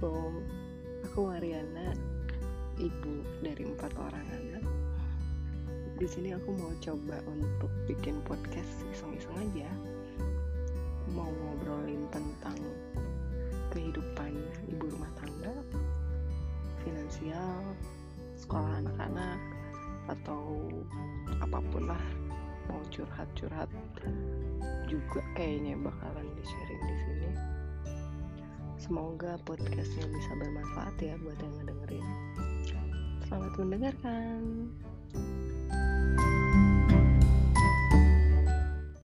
Aku Mariana, ibu dari empat orang anak. Di sini aku mau coba untuk bikin podcast iseng-iseng aja. Mau ngobrolin tentang kehidupan ibu rumah tangga, finansial, sekolah anak-anak, atau apa pun lah mau curhat-curhat juga kayaknya bakalan di sharing di sini. Semoga podcastnya bisa bermanfaat ya buat yang ngedengerin. Selamat mendengarkan.